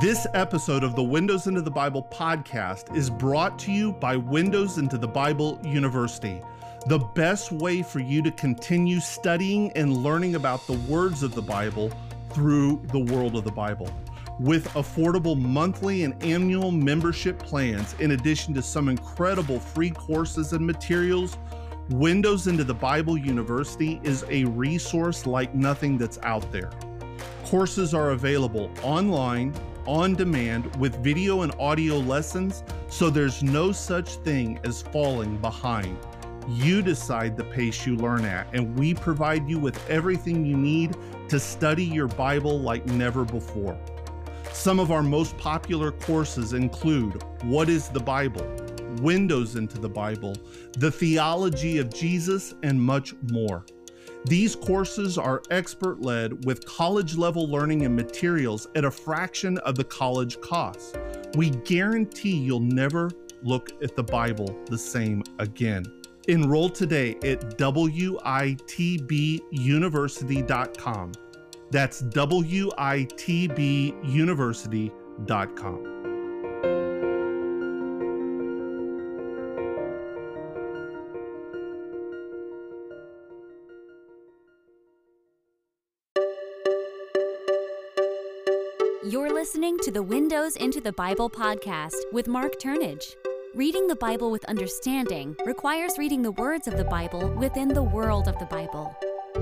This episode of the Windows into the Bible podcast is brought to you by Windows into the Bible University, the best way for you to continue studying and learning about the words of the Bible through the world of the Bible. With affordable monthly and annual membership plans, in addition to some incredible free courses and materials, Windows into the Bible University is a resource like nothing that's out there. Courses are available online on demand with video and audio lessons, so there's no such thing as falling behind. You decide the pace you learn at, and we provide you with everything you need to study your Bible like never before. Some of our most popular courses include What is the Bible? Windows into the Bible, the theology of Jesus, and much more. These courses are expert led with college level learning and materials at a fraction of the college cost. We guarantee you'll never look at the Bible the same again. Enroll today at witbuniversity.com. That's witbuniversity.com. You're listening to the Windows into the Bible podcast with Marc Turnage. Reading the Bible with understanding requires reading the words of the Bible within the world of the Bible.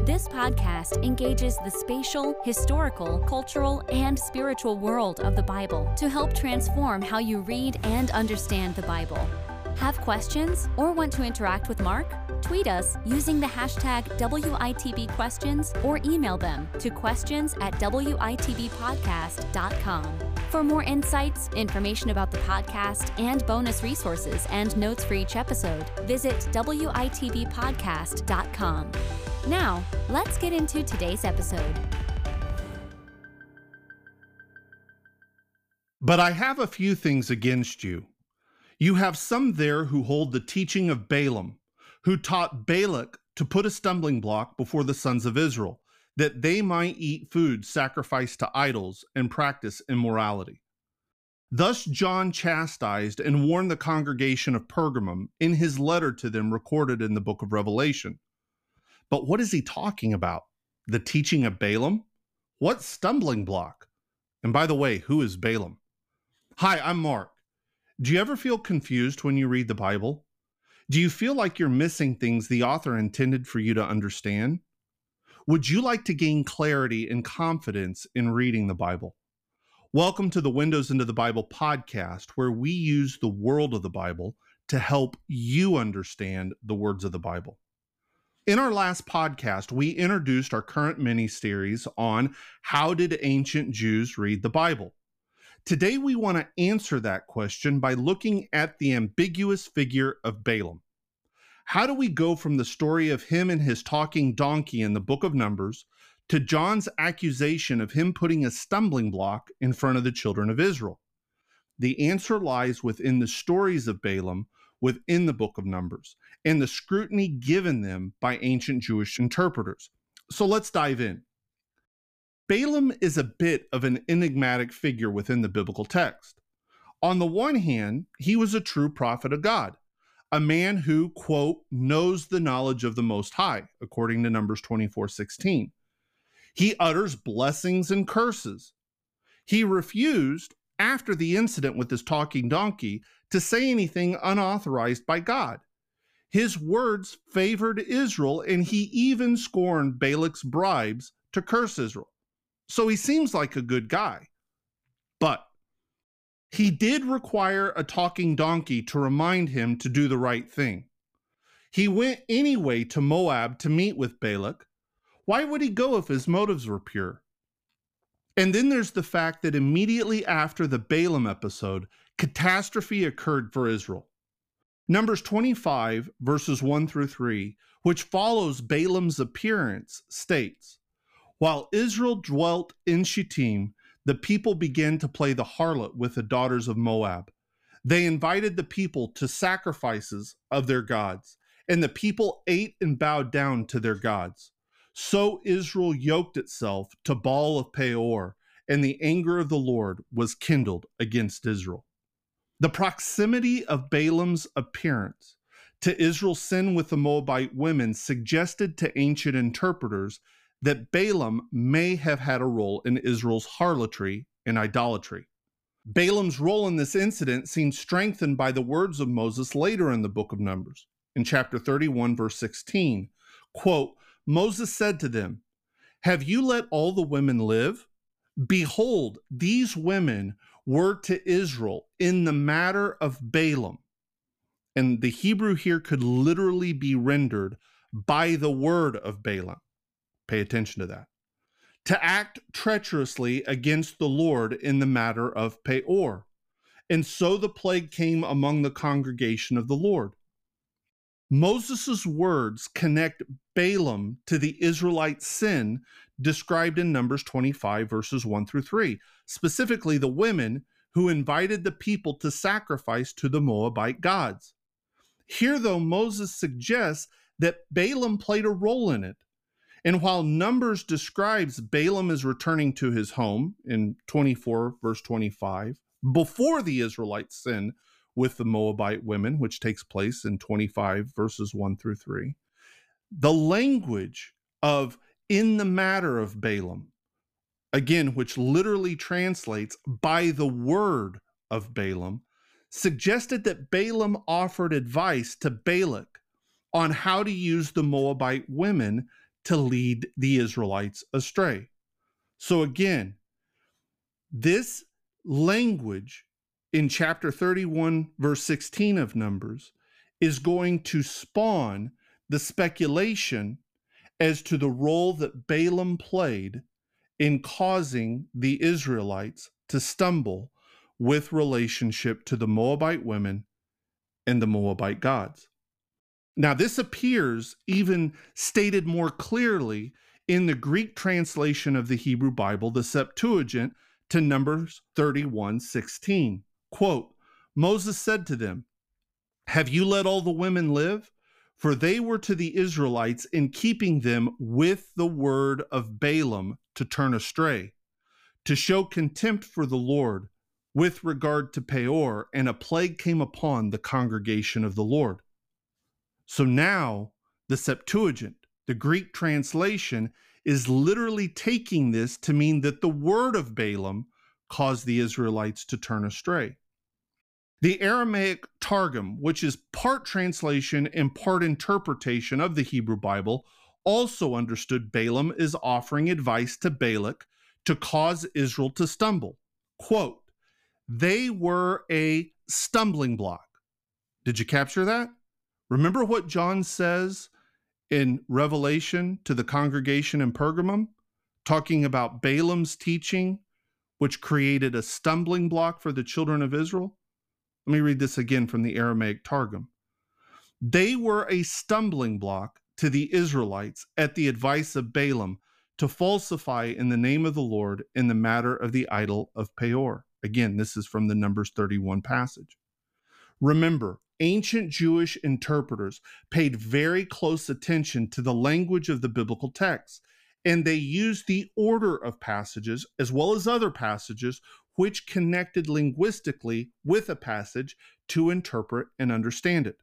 This podcast engages the spatial, historical, cultural, and spiritual world of the Bible to help transform how you read and understand the Bible. Have questions or want to interact with Marc? Tweet us using the hashtag WITBquestions or email them to questions at WITBpodcast.com. For more insights, information about the podcast, and bonus resources and notes for each episode, visit WITBpodcast.com. Now, let's get into today's episode. But I have a few things against you. You have some there who hold the teaching of Balaam, who taught Balak to put a stumbling block before the sons of Israel, that they might eat food sacrificed to idols and practice immorality. Thus John chastised and warned the congregation of Pergamum in his letter to them recorded in the book of Revelation. But what is he talking about? The teaching of Balaam? What stumbling block? And by the way, who is Balaam? Hi, I'm Marc. Do you ever feel confused when you read the Bible? Do you feel like you're missing things the author intended for you to understand? Would you like to gain clarity and confidence in reading the Bible? Welcome to the Windows into the Bible podcast, where we use the world of the Bible to help you understand the words of the Bible. In our last podcast, we introduced our current mini series on how did ancient Jews read the Bible? Today, we want to answer that question by looking at the ambiguous figure of Balaam. How do we go from the story of him and his talking donkey in the book of Numbers to John's accusation of him putting a stumbling block in front of the children of Israel? The answer lies within the stories of Balaam within the book of Numbers and the scrutiny given them by ancient Jewish interpreters. So let's dive in. Balaam is a bit of an enigmatic figure within the biblical text. On the one hand, he was a true prophet of God, a man who, quote, knows the knowledge of the Most High, according to Numbers 24 16. He utters blessings and curses. He refused, after the incident with his talking donkey, to say anything unauthorized by God. His words favored Israel, and he even scorned Balak's bribes to curse Israel. So he seems like a good guy. But he did require a talking donkey to remind him to do the right thing. He went anyway to Moab to meet with Balak. Why would he go if his motives were pure? And then there's the fact that immediately after the Balaam episode, catastrophe occurred for Israel. Numbers 25, verses 1 through 3, which follows Balaam's appearance, states while Israel dwelt in Shittim, the people began to play the harlot with the daughters of Moab. They invited the people to sacrifices of their gods, and the people ate and bowed down to their gods. So Israel yoked itself to Baal of Peor and the anger of the Lord was kindled against Israel. The proximity of Balaam's appearance to Israel's sin with the Moabite women suggested to ancient interpreters that Balaam may have had a role in Israel's harlotry and idolatry. Balaam's role in this incident seems strengthened by the words of Moses later in the book of Numbers. In chapter 31, verse 16, quote, Moses said to them, Have you let all the women live? Behold, these women were to Israel in the matter of Balaam. And the Hebrew here could literally be rendered by the word of Balaam. Pay attention to that. To act treacherously against the Lord in the matter of Peor. And so the plague came among the congregation of the Lord. Moses' words connect Balaam to the Israelite sin described in Numbers 25, verses 1 through 3, specifically the women who invited the people to sacrifice to the Moabite gods. Here, though, Moses suggests that Balaam played a role in it. And while Numbers describes Balaam as returning to his home in 24, verse 25, before the Israelites sin with the Moabite women, which takes place in 25, verses 1 through 3, the language of in the matter of Balaam, again, which literally translates by the word of Balaam, suggested that Balaam offered advice to Balak on how to use the Moabite women to lead the Israelites astray. So again, this language in chapter 31, verse 16 of Numbers, is going to spawn the speculation as to the role that Balaam played in causing the Israelites to stumble with relationship to the Moabite women and the Moabite gods. Now, this appears even stated more clearly in the Greek translation of the Hebrew Bible, the Septuagint, to Numbers 31 16. Quote, Moses said to them, Have you let all the women live? For they were to the Israelites in keeping them with the word of Balaam to turn astray, to show contempt for the Lord with regard to Peor, and a plague came upon the congregation of the Lord. So now the Septuagint, the Greek translation, is literally taking this to mean that the word of Balaam caused the Israelites to turn astray. The Aramaic Targum, which is part translation and part interpretation of the Hebrew Bible, also understood Balaam is offering advice to Balak to cause Israel to stumble. Quote, they were a stumbling block. Did you capture that? Remember what John says in Revelation to the congregation in Pergamum, talking about Balaam's teaching, which created a stumbling block for the children of Israel? Let me read this again from the Aramaic Targum. They were a stumbling block to the Israelites at the advice of Balaam to falsify in the name of the Lord in the matter of the idol of Peor. Again, this is from the Numbers 31 passage. Remember, ancient Jewish interpreters paid very close attention to the language of the biblical text, and they used the order of passages as well as other passages which connected linguistically with a passage to interpret and understand it.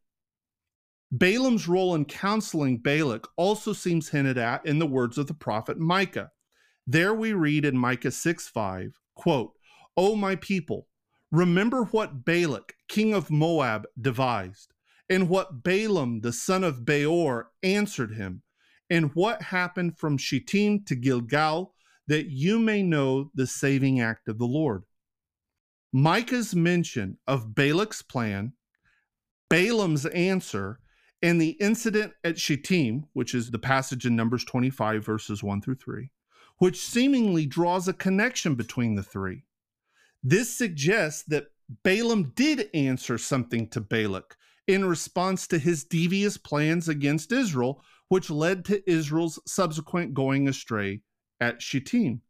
Balaam's role in counseling Balak also seems hinted at in the words of the prophet Micah. There we read in Micah 6 5, quote, O my people, remember what Balak, king of Moab, devised, and what Balaam, the son of Beor, answered him, and what happened from Shittim to Gilgal that you may know the saving act of the Lord. Micah's mention of Balak's plan, Balaam's answer, and the incident at Shittim, which is the passage in Numbers 25, verses 1 through 3, which seemingly draws a connection between the three. This suggests that Balaam did answer something to Balak in response to his devious plans against Israel, which led to Israel's subsequent going astray at Shittim.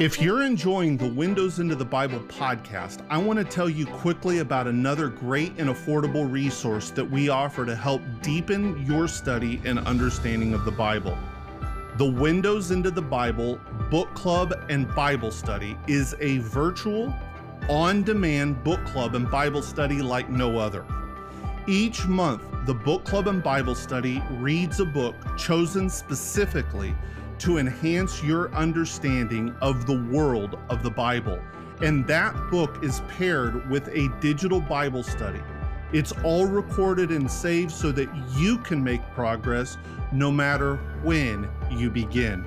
If you're enjoying the Windows into the Bible podcast, I want to tell you quickly about another great and affordable resource that we offer to help deepen your study and understanding of the Bible. The Windows into the Bible Book Club and Bible Study is a virtual, on demand book club and Bible study like no other. Each month, the Book Club and Bible Study reads a book chosen specifically to enhance your understanding of the world of the Bible. And that book is paired with a digital Bible study. It's all recorded and saved so that you can make progress no matter when you begin.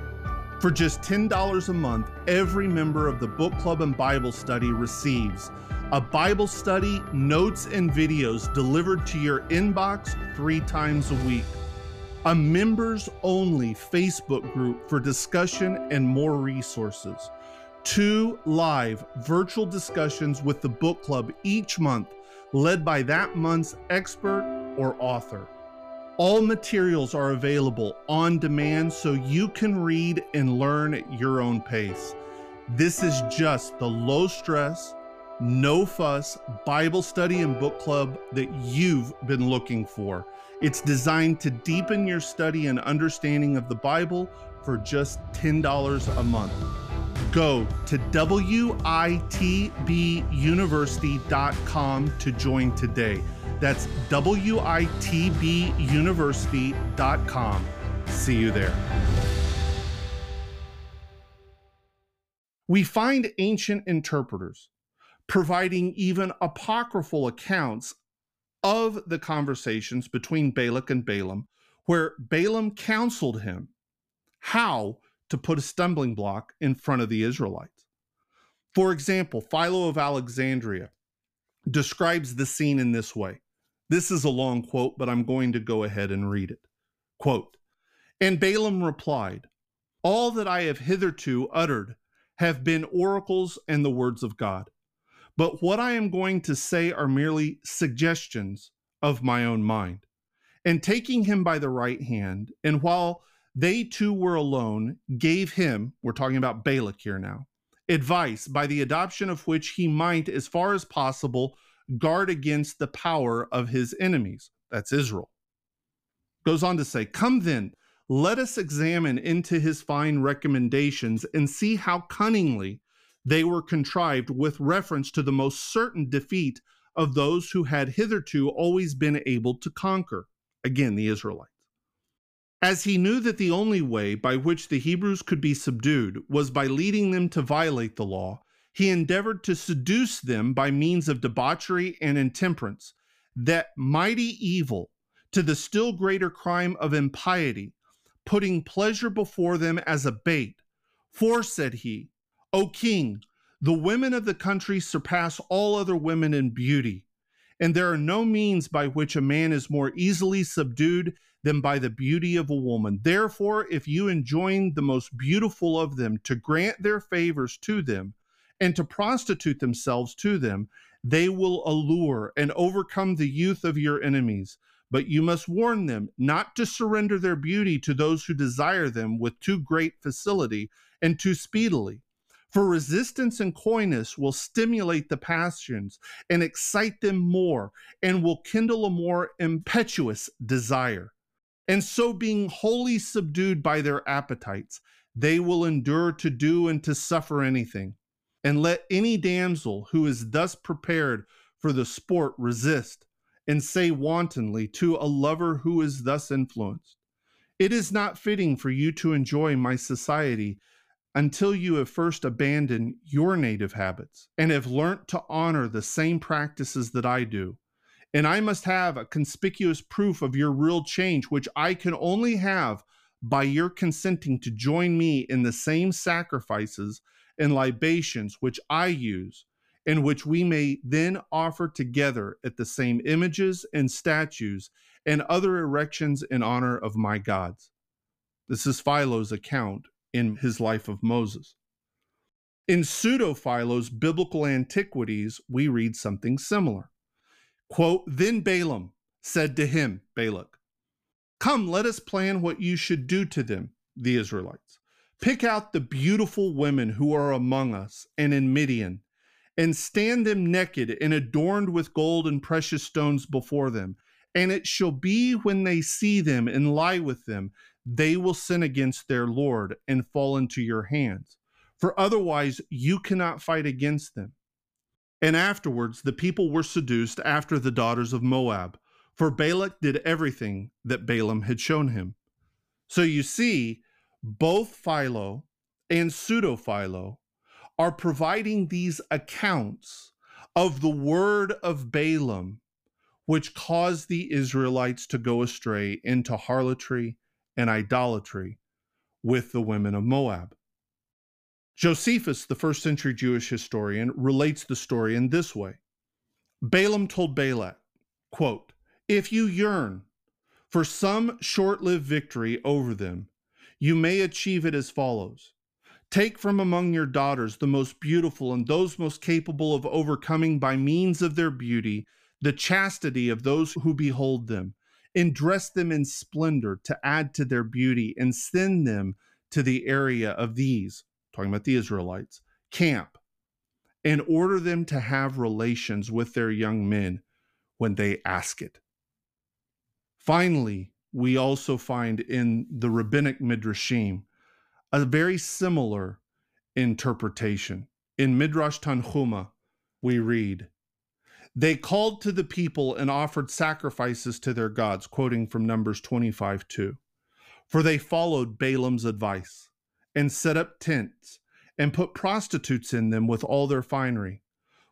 For just $10 a month, every member of the book club and Bible study receives a Bible study, notes, and videos delivered to your inbox three times a week a members only Facebook group for discussion and more resources, two live virtual discussions with the book club each month, led by that month's expert or author. All materials are available on demand so you can read and learn at your own pace. This is just the low stress, no fuss Bible study and book club that you've been looking for. It's designed to deepen your study and understanding of the Bible for just $10 a month. Go to WITBUniversity.com to join today. That's WITBUniversity.com. See you there. We find ancient interpreters providing even apocryphal accounts of the conversations between Balak and Balaam, where Balaam counseled him how to put a stumbling block in front of the Israelites. For example, Philo of Alexandria describes the scene in this way. This is a long quote, but I'm going to go ahead and read it. Quote And Balaam replied, All that I have hitherto uttered have been oracles and the words of God. But what I am going to say are merely suggestions of my own mind. And taking him by the right hand, and while they two were alone, gave him, we're talking about Balak here now, advice by the adoption of which he might, as far as possible, guard against the power of his enemies. That's Israel. Goes on to say, Come then, let us examine into his fine recommendations and see how cunningly they were contrived with reference to the most certain defeat of those who had hitherto always been able to conquer, again, the Israelites. As he knew that the only way by which the Hebrews could be subdued was by leading them to violate the law, he endeavored to seduce them by means of debauchery and intemperance, that mighty evil to the still greater crime of impiety, putting pleasure before them as a bait. For, said he, O king, the women of the country surpass all other women in beauty, and there are no means by which a man is more easily subdued than by the beauty of a woman. Therefore, if you enjoin the most beautiful of them to grant their favors to them and to prostitute themselves to them, they will allure and overcome the youth of your enemies. But you must warn them not to surrender their beauty to those who desire them with too great facility and too speedily for resistance and coyness will stimulate the passions and excite them more and will kindle a more impetuous desire. And so, being wholly subdued by their appetites, they will endure to do and to suffer anything. And let any damsel who is thus prepared for the sport resist and say wantonly to a lover who is thus influenced, It is not fitting for you to enjoy my society until you have first abandoned your native habits and have learnt to honor the same practices that I do. And I must have a conspicuous proof of your real change, which I can only have by your consenting to join me in the same sacrifices and libations which I use, and which we may then offer together at the same images and statues and other erections in honor of my gods. This is Philo's account in his life of Moses. In Pseudo Philo's Biblical Antiquities, we read something similar. Quote, Then Balaam said to him, Balak, Come, let us plan what you should do to them, the Israelites. Pick out the beautiful women who are among us and in Midian, and stand them naked and adorned with gold and precious stones before them. And it shall be when they see them and lie with them, they will sin against their Lord and fall into your hands. For otherwise you cannot fight against them. And afterwards the people were seduced after the daughters of Moab, for Balak did everything that Balaam had shown him. So you see, both Philo and pseudo Philo are providing these accounts of the word of Balaam, which caused the Israelites to go astray into harlotry and idolatry with the women of Moab. Josephus, the first century Jewish historian, relates the story in this way Balaam told Balak, quote, If you yearn for some short lived victory over them, you may achieve it as follows Take from among your daughters the most beautiful and those most capable of overcoming by means of their beauty the chastity of those who behold them, and dress them in splendor to add to their beauty, and send them to the area of these, talking about the Israelites, camp, and order them to have relations with their young men when they ask it. Finally, we also find in the rabbinic midrashim a very similar interpretation. In Midrash Tanhuma, we read, They called to the people and offered sacrifices to their gods, quoting from Numbers 25 2. For they followed Balaam's advice and set up tents and put prostitutes in them with all their finery.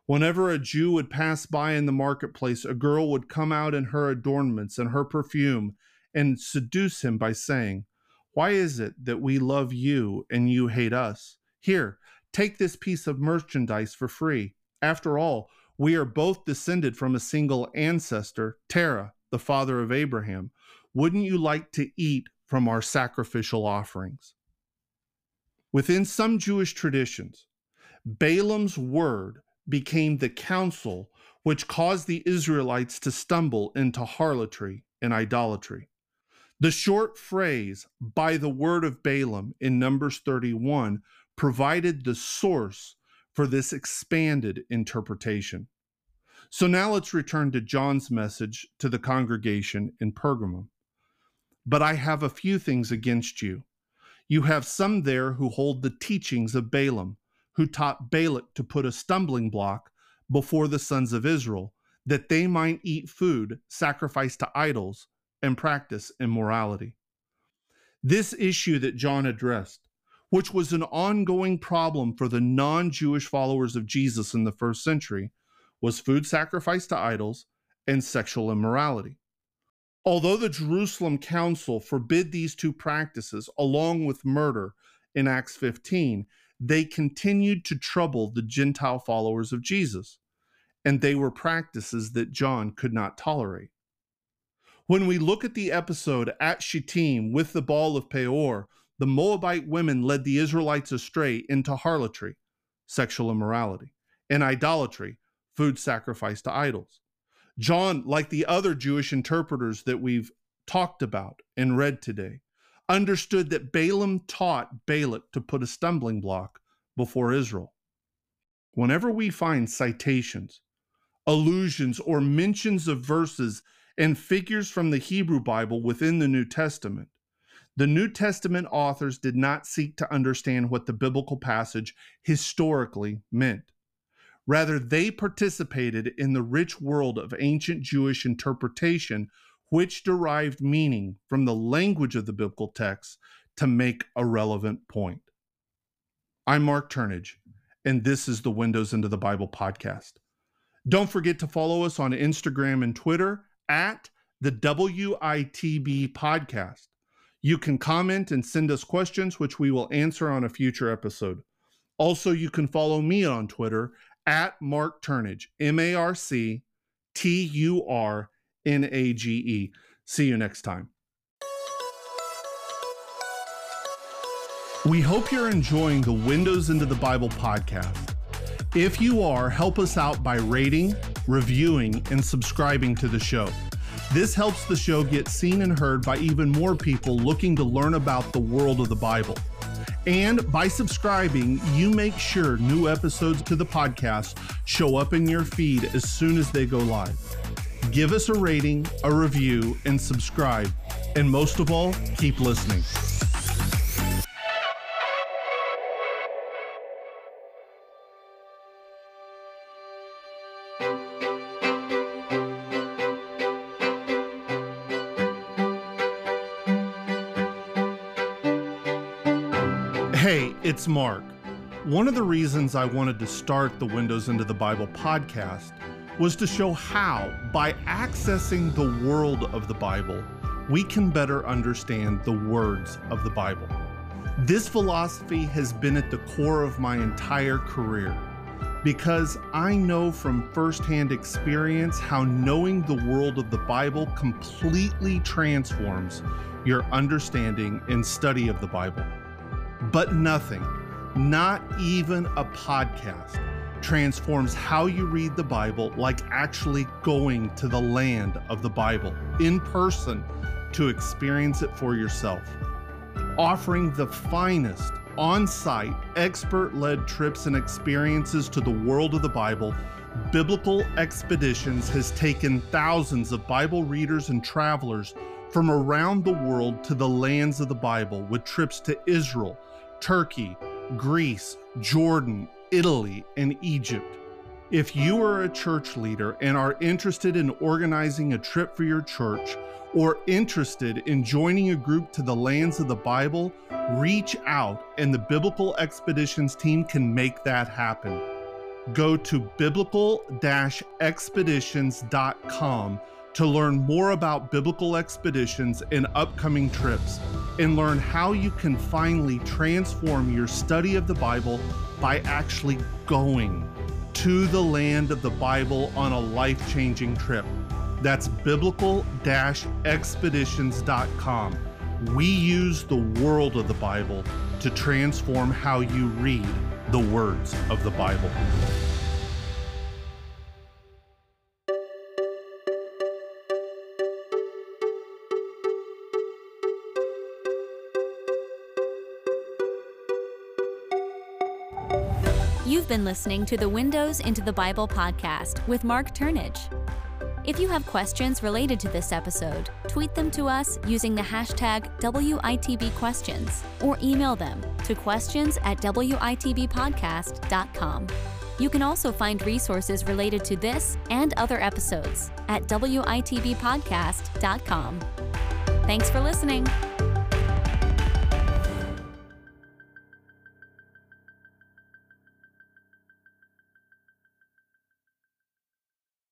Whenever a Jew would pass by in the marketplace, a girl would come out in her adornments and her perfume and seduce him by saying, Why is it that we love you and you hate us? Here, take this piece of merchandise for free. After all, we are both descended from a single ancestor, Terah, the father of Abraham. Wouldn't you like to eat from our sacrificial offerings? Within some Jewish traditions, Balaam's word became the counsel which caused the Israelites to stumble into harlotry and idolatry. The short phrase, by the word of Balaam, in Numbers 31, provided the source for this expanded interpretation. So now let's return to John's message to the congregation in Pergamum. But I have a few things against you. You have some there who hold the teachings of Balaam, who taught Balak to put a stumbling block before the sons of Israel, that they might eat food sacrificed to idols and practice immorality. This issue that John addressed, which was an ongoing problem for the non Jewish followers of Jesus in the first century, was food sacrificed to idols and sexual immorality. Although the Jerusalem Council forbid these two practices along with murder in Acts 15, they continued to trouble the Gentile followers of Jesus, and they were practices that John could not tolerate. When we look at the episode at Shittim with the Baal of Peor, the Moabite women led the Israelites astray into harlotry, sexual immorality, and idolatry, food sacrificed to idols. John, like the other Jewish interpreters that we've talked about and read today, understood that Balaam taught Balak to put a stumbling block before Israel. Whenever we find citations, allusions, or mentions of verses and figures from the Hebrew Bible within the New Testament. The New Testament authors did not seek to understand what the biblical passage historically meant. Rather, they participated in the rich world of ancient Jewish interpretation, which derived meaning from the language of the biblical text to make a relevant point. I'm Marc Turnage, and this is the Windows into the Bible podcast. Don't forget to follow us on Instagram and Twitter at the WITB podcast. You can comment and send us questions, which we will answer on a future episode. Also, you can follow me on Twitter at Marc Turnage, M A R C T U R N A G E. See you next time. We hope you're enjoying the Windows into the Bible podcast. If you are, help us out by rating, reviewing, and subscribing to the show. This helps the show get seen and heard by even more people looking to learn about the world of the Bible. And by subscribing, you make sure new episodes to the podcast show up in your feed as soon as they go live. Give us a rating, a review, and subscribe. And most of all, keep listening. Hey, it's Marc. One of the reasons I wanted to start the Windows into the Bible podcast was to show how, by accessing the world of the Bible, we can better understand the words of the Bible. This philosophy has been at the core of my entire career because I know from firsthand experience how knowing the world of the Bible completely transforms your understanding and study of the Bible. But nothing, not even a podcast, transforms how you read the Bible like actually going to the land of the Bible in person to experience it for yourself. Offering the finest on site, expert led trips and experiences to the world of the Bible, Biblical Expeditions has taken thousands of Bible readers and travelers from around the world to the lands of the Bible with trips to Israel Turkey, Greece, Jordan, Italy, and Egypt. If you are a church leader and are interested in organizing a trip for your church or interested in joining a group to the lands of the Bible, reach out and the Biblical Expeditions team can make that happen. Go to biblical expeditions.com to learn more about biblical expeditions and upcoming trips, and learn how you can finally transform your study of the Bible by actually going to the land of the Bible on a life changing trip. That's biblical expeditions.com. We use the world of the Bible to transform how you read the words of the Bible. You've been listening to the Windows into the Bible podcast with Marc Turnage. If you have questions related to this episode, tweet them to us using the hashtag WITBquestions or email them to questions at WITBpodcast.com. You can also find resources related to this and other episodes at WITBpodcast.com. Thanks for listening.